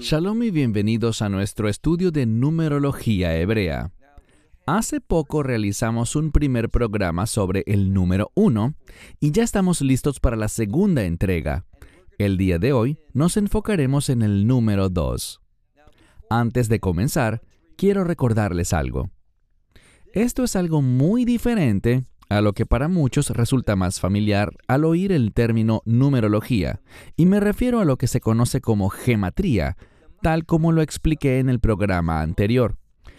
Shalom y bienvenidos a nuestro estudio de numerología hebrea. Hace poco realizamos un primer programa sobre el número 1 y ya estamos listos para la segunda entrega. El día de hoy nos enfocaremos en el número 2. Antes de comenzar, quiero recordarles algo. Esto es algo muy diferente a lo que para muchos resulta más familiar al oír el término numerología, y me refiero a lo que se conoce como gematría, tal como lo expliqué en el programa anterior.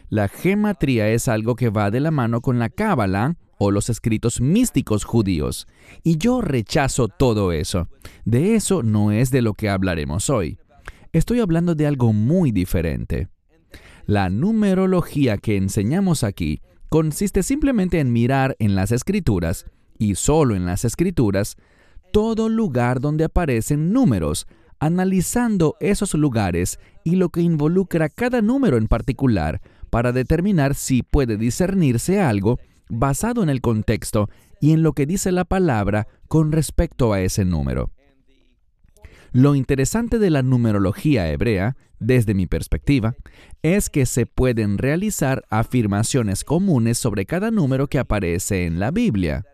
La gematría es algo que va de la mano con la cábala o los escritos místicos judíos, y yo rechazo todo eso. De eso no es de lo que hablaremos hoy. Estoy hablando de algo muy diferente. La numerología que enseñamos aquí consiste simplemente en mirar en las escrituras, y solo en las escrituras, todo lugar donde aparecen números, analizando esos lugares y lo que involucra cada número en particular para determinar si puede discernirse algo basado en el contexto y en lo que dice la palabra con respecto a ese número. Lo interesante de la numerología hebrea, desde mi perspectiva, es que se pueden realizar afirmaciones comunes sobre cada número que aparece en la Biblia.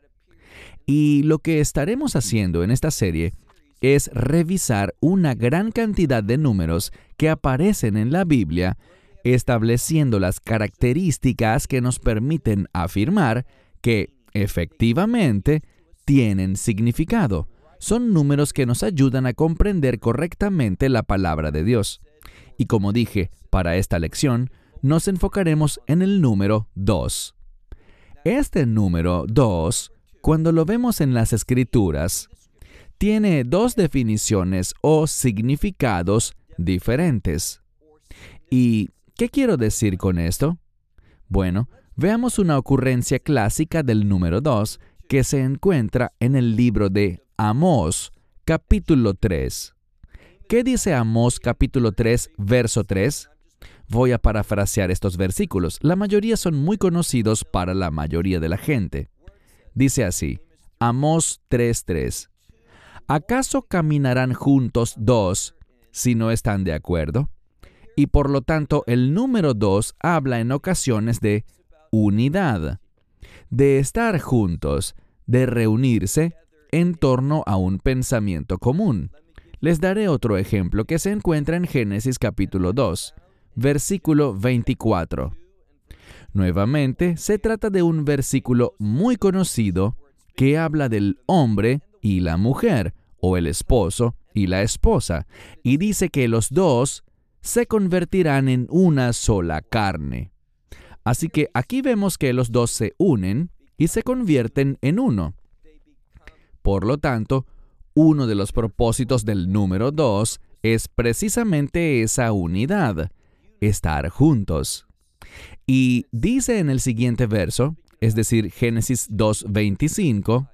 Y lo que estaremos haciendo en esta serie es revisar una gran cantidad de números que aparecen en la Biblia, estableciendo las características que nos permiten afirmar que, efectivamente, tienen significado son números que nos ayudan a comprender correctamente la palabra de Dios. Y como dije, para esta lección, nos enfocaremos en el número 2. Este número 2, cuando lo vemos en las escrituras, tiene dos definiciones o significados diferentes. ¿Y qué quiero decir con esto? Bueno, veamos una ocurrencia clásica del número 2 que se encuentra en el libro de Amós, capítulo 3. ¿Qué dice Amós capítulo 3, verso 3? Voy a parafrasear estos versículos. La mayoría son muy conocidos para la mayoría de la gente. Dice así, Amós 3:3. ¿Acaso caminarán juntos dos si no están de acuerdo? Y por lo tanto el número 2 habla en ocasiones de unidad de estar juntos, de reunirse en torno a un pensamiento común. Les daré otro ejemplo que se encuentra en Génesis capítulo 2, versículo 24. Nuevamente, se trata de un versículo muy conocido que habla del hombre y la mujer, o el esposo y la esposa, y dice que los dos se convertirán en una sola carne. Así que aquí vemos que los dos se unen y se convierten en uno. Por lo tanto, uno de los propósitos del número 2 es precisamente esa unidad, estar juntos. Y dice en el siguiente verso, es decir, Génesis 2.25,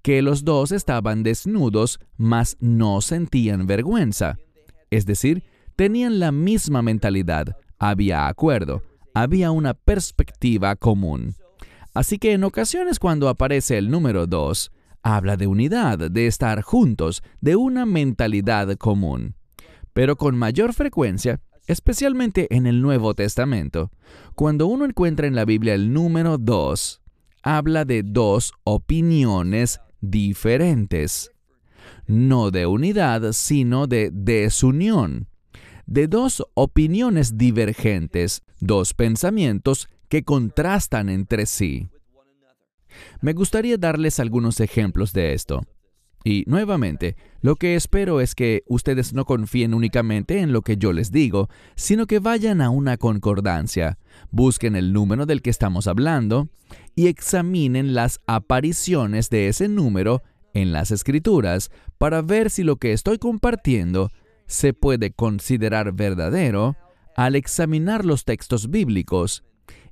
que los dos estaban desnudos, mas no sentían vergüenza. Es decir, tenían la misma mentalidad, había acuerdo, había una perspectiva común. Así que en ocasiones cuando aparece el número 2, habla de unidad, de estar juntos, de una mentalidad común. Pero con mayor frecuencia, especialmente en el Nuevo Testamento, cuando uno encuentra en la Biblia el número 2, habla de dos opiniones diferentes. No de unidad, sino de desunión de dos opiniones divergentes, dos pensamientos que contrastan entre sí. Me gustaría darles algunos ejemplos de esto. Y nuevamente, lo que espero es que ustedes no confíen únicamente en lo que yo les digo, sino que vayan a una concordancia, busquen el número del que estamos hablando y examinen las apariciones de ese número en las escrituras para ver si lo que estoy compartiendo se puede considerar verdadero al examinar los textos bíblicos,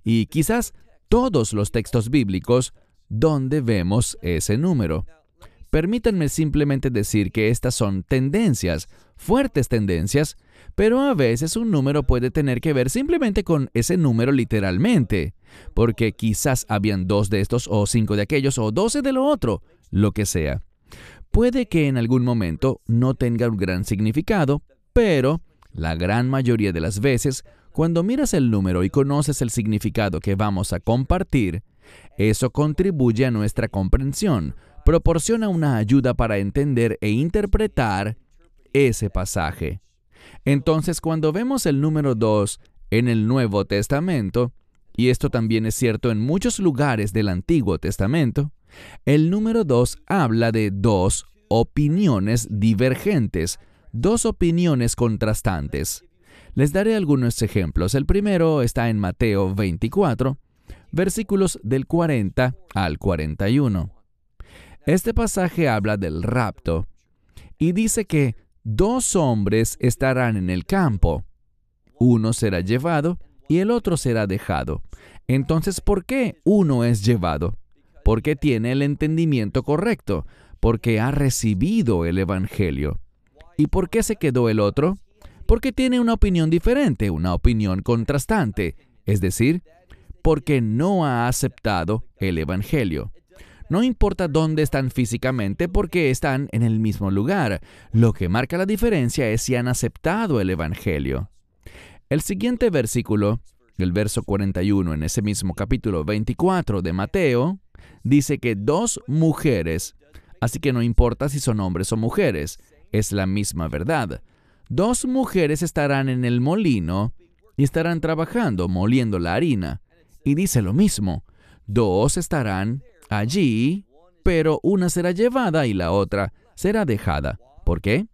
y quizás todos los textos bíblicos donde vemos ese número. Permítanme simplemente decir que estas son tendencias, fuertes tendencias, pero a veces un número puede tener que ver simplemente con ese número literalmente, porque quizás habían dos de estos o cinco de aquellos o doce de lo otro, lo que sea. Puede que en algún momento no tenga un gran significado, pero la gran mayoría de las veces, cuando miras el número y conoces el significado que vamos a compartir, eso contribuye a nuestra comprensión, proporciona una ayuda para entender e interpretar ese pasaje. Entonces, cuando vemos el número 2 en el Nuevo Testamento, y esto también es cierto en muchos lugares del Antiguo Testamento, el número 2 habla de dos opiniones divergentes, dos opiniones contrastantes. Les daré algunos ejemplos. El primero está en Mateo 24, versículos del 40 al 41. Este pasaje habla del rapto y dice que dos hombres estarán en el campo. Uno será llevado y el otro será dejado. Entonces, ¿por qué uno es llevado? Porque tiene el entendimiento correcto, porque ha recibido el Evangelio. ¿Y por qué se quedó el otro? Porque tiene una opinión diferente, una opinión contrastante, es decir, porque no ha aceptado el Evangelio. No importa dónde están físicamente porque están en el mismo lugar. Lo que marca la diferencia es si han aceptado el Evangelio. El siguiente versículo, el verso 41 en ese mismo capítulo 24 de Mateo, dice que dos mujeres, así que no importa si son hombres o mujeres, es la misma verdad. Dos mujeres estarán en el molino y estarán trabajando, moliendo la harina. Y dice lo mismo, dos estarán allí, pero una será llevada y la otra será dejada. ¿Por qué?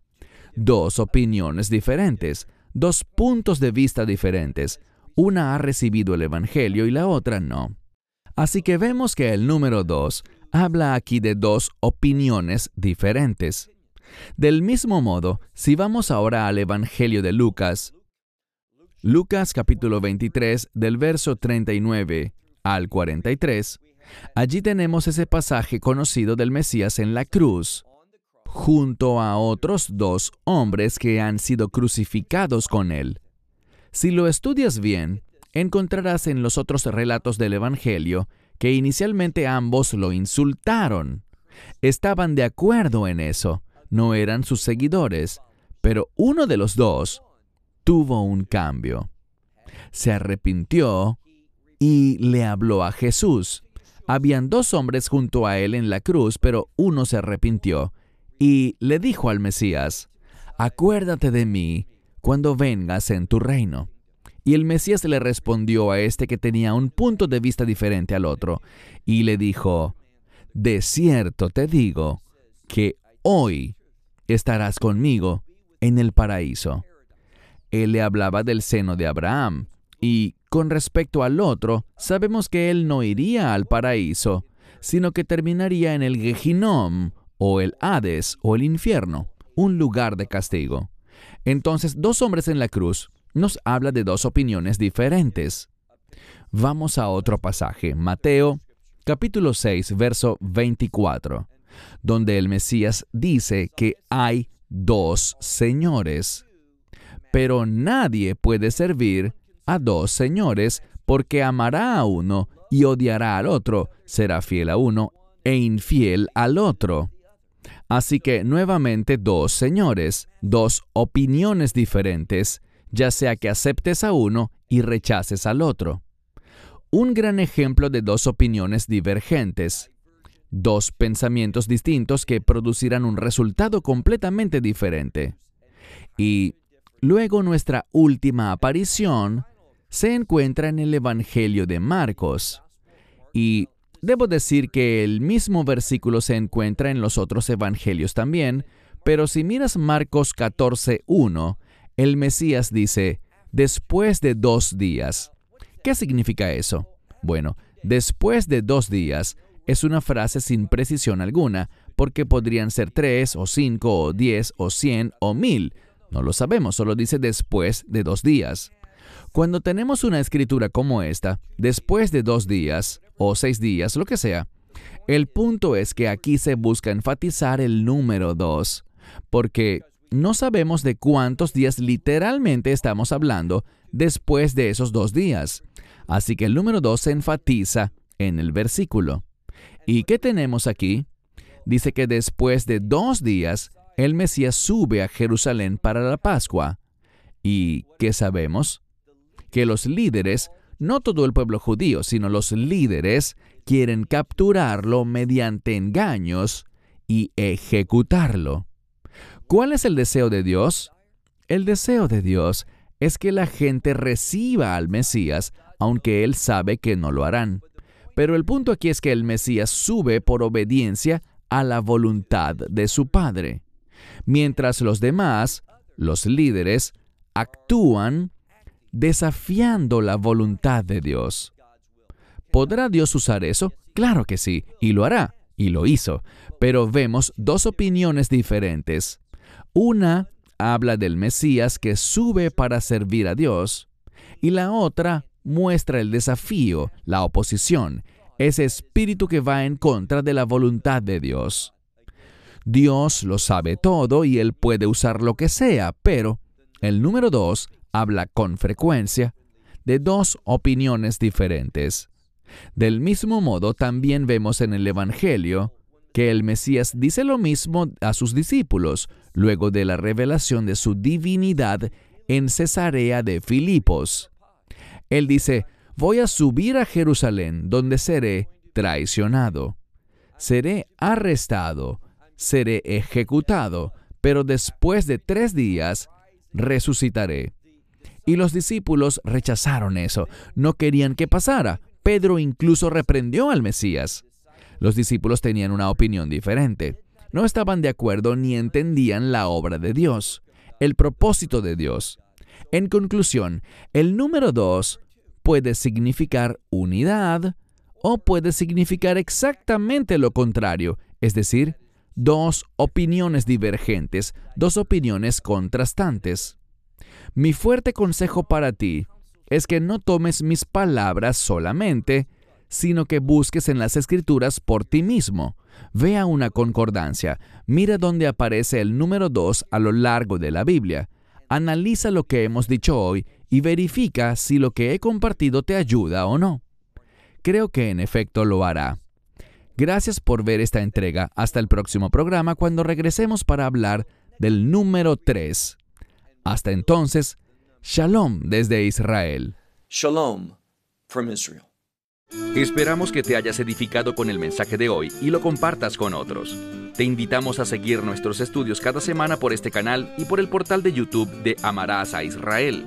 Dos opiniones diferentes, dos puntos de vista diferentes. Una ha recibido el Evangelio y la otra no. Así que vemos que el número dos habla aquí de dos opiniones diferentes. Del mismo modo, si vamos ahora al Evangelio de Lucas, Lucas capítulo 23 del verso 39 al 43, allí tenemos ese pasaje conocido del Mesías en la cruz, junto a otros dos hombres que han sido crucificados con él. Si lo estudias bien, encontrarás en los otros relatos del Evangelio que inicialmente ambos lo insultaron. Estaban de acuerdo en eso, no eran sus seguidores, pero uno de los dos tuvo un cambio. Se arrepintió y le habló a Jesús. Habían dos hombres junto a él en la cruz, pero uno se arrepintió y le dijo al Mesías, Acuérdate de mí cuando vengas en tu reino. Y el Mesías le respondió a este que tenía un punto de vista diferente al otro, y le dijo, De cierto te digo que hoy estarás conmigo en el paraíso. Él le hablaba del seno de Abraham, y con respecto al otro, sabemos que él no iría al paraíso, sino que terminaría en el Gehinom, o el Hades, o el infierno, un lugar de castigo. Entonces, dos hombres en la cruz nos habla de dos opiniones diferentes. Vamos a otro pasaje, Mateo capítulo 6, verso 24 donde el Mesías dice que hay dos señores. Pero nadie puede servir a dos señores porque amará a uno y odiará al otro, será fiel a uno e infiel al otro. Así que nuevamente dos señores, dos opiniones diferentes, ya sea que aceptes a uno y rechaces al otro. Un gran ejemplo de dos opiniones divergentes dos pensamientos distintos que producirán un resultado completamente diferente. Y luego nuestra última aparición se encuentra en el Evangelio de Marcos. Y debo decir que el mismo versículo se encuentra en los otros evangelios también, pero si miras Marcos 14.1, el Mesías dice, después de dos días. ¿Qué significa eso? Bueno, después de dos días es una frase sin precisión alguna, porque podrían ser tres o cinco o diez o cien o mil. No lo sabemos, solo dice después de dos días. Cuando tenemos una escritura como esta, después de dos días o seis días, lo que sea, el punto es que aquí se busca enfatizar el número dos, porque no sabemos de cuántos días literalmente estamos hablando después de esos dos días. Así que el número dos se enfatiza en el versículo. ¿Y qué tenemos aquí? dice que después de dos días, el Mesías sube a Jerusalén para la Pascua. ¿Y qué sabemos? Que los líderes, no todo el pueblo judío, sino los líderes, quieren capturarlo mediante engaños y ejecutarlo. ¿Cuál es el deseo de Dios? El deseo de Dios es que la gente reciba al Mesías, aunque él sabe que no lo harán. Pero el punto aquí es que el Mesías sube por obediencia a la voluntad de su Padre, mientras los demás, los líderes, actúan desafiando la voluntad de Dios. ¿Podrá Dios usar eso? Claro que sí, y lo hará, y lo hizo, pero vemos dos opiniones diferentes. Una habla del Mesías que sube para servir a Dios, y la otra muestra el desafío, la oposición, ese espíritu que va en contra de la voluntad de Dios. Dios lo sabe todo y Él puede usar lo que sea, pero el número dos habla con frecuencia de dos opiniones diferentes. Del mismo modo, también vemos en el Evangelio que el Mesías dice lo mismo a sus discípulos luego de la revelación de su divinidad en Cesarea de Filipos. Él dice, voy a subir a Jerusalén donde seré traicionado. Seré arrestado, seré ejecutado, pero después de tres días resucitaré. Y los discípulos rechazaron eso, no querían que pasara. Pedro incluso reprendió al Mesías. Los discípulos tenían una opinión diferente. No estaban de acuerdo ni entendían la obra de Dios, el propósito de Dios. En conclusión, el número dos puede significar unidad o puede significar exactamente lo contrario, es decir, dos opiniones divergentes, dos opiniones contrastantes. Mi fuerte consejo para ti es que no tomes mis palabras solamente, sino que busques en las escrituras por ti mismo. Vea una concordancia, mira dónde aparece el número 2 a lo largo de la Biblia. Analiza lo que hemos dicho hoy y verifica si lo que he compartido te ayuda o no. Creo que en efecto lo hará. Gracias por ver esta entrega. Hasta el próximo programa cuando regresemos para hablar del número 3. Hasta entonces, Shalom desde Israel. Shalom from Israel. Esperamos que te hayas edificado con el mensaje de hoy y lo compartas con otros. Te invitamos a seguir nuestros estudios cada semana por este canal y por el portal de YouTube de Amarás a Israel.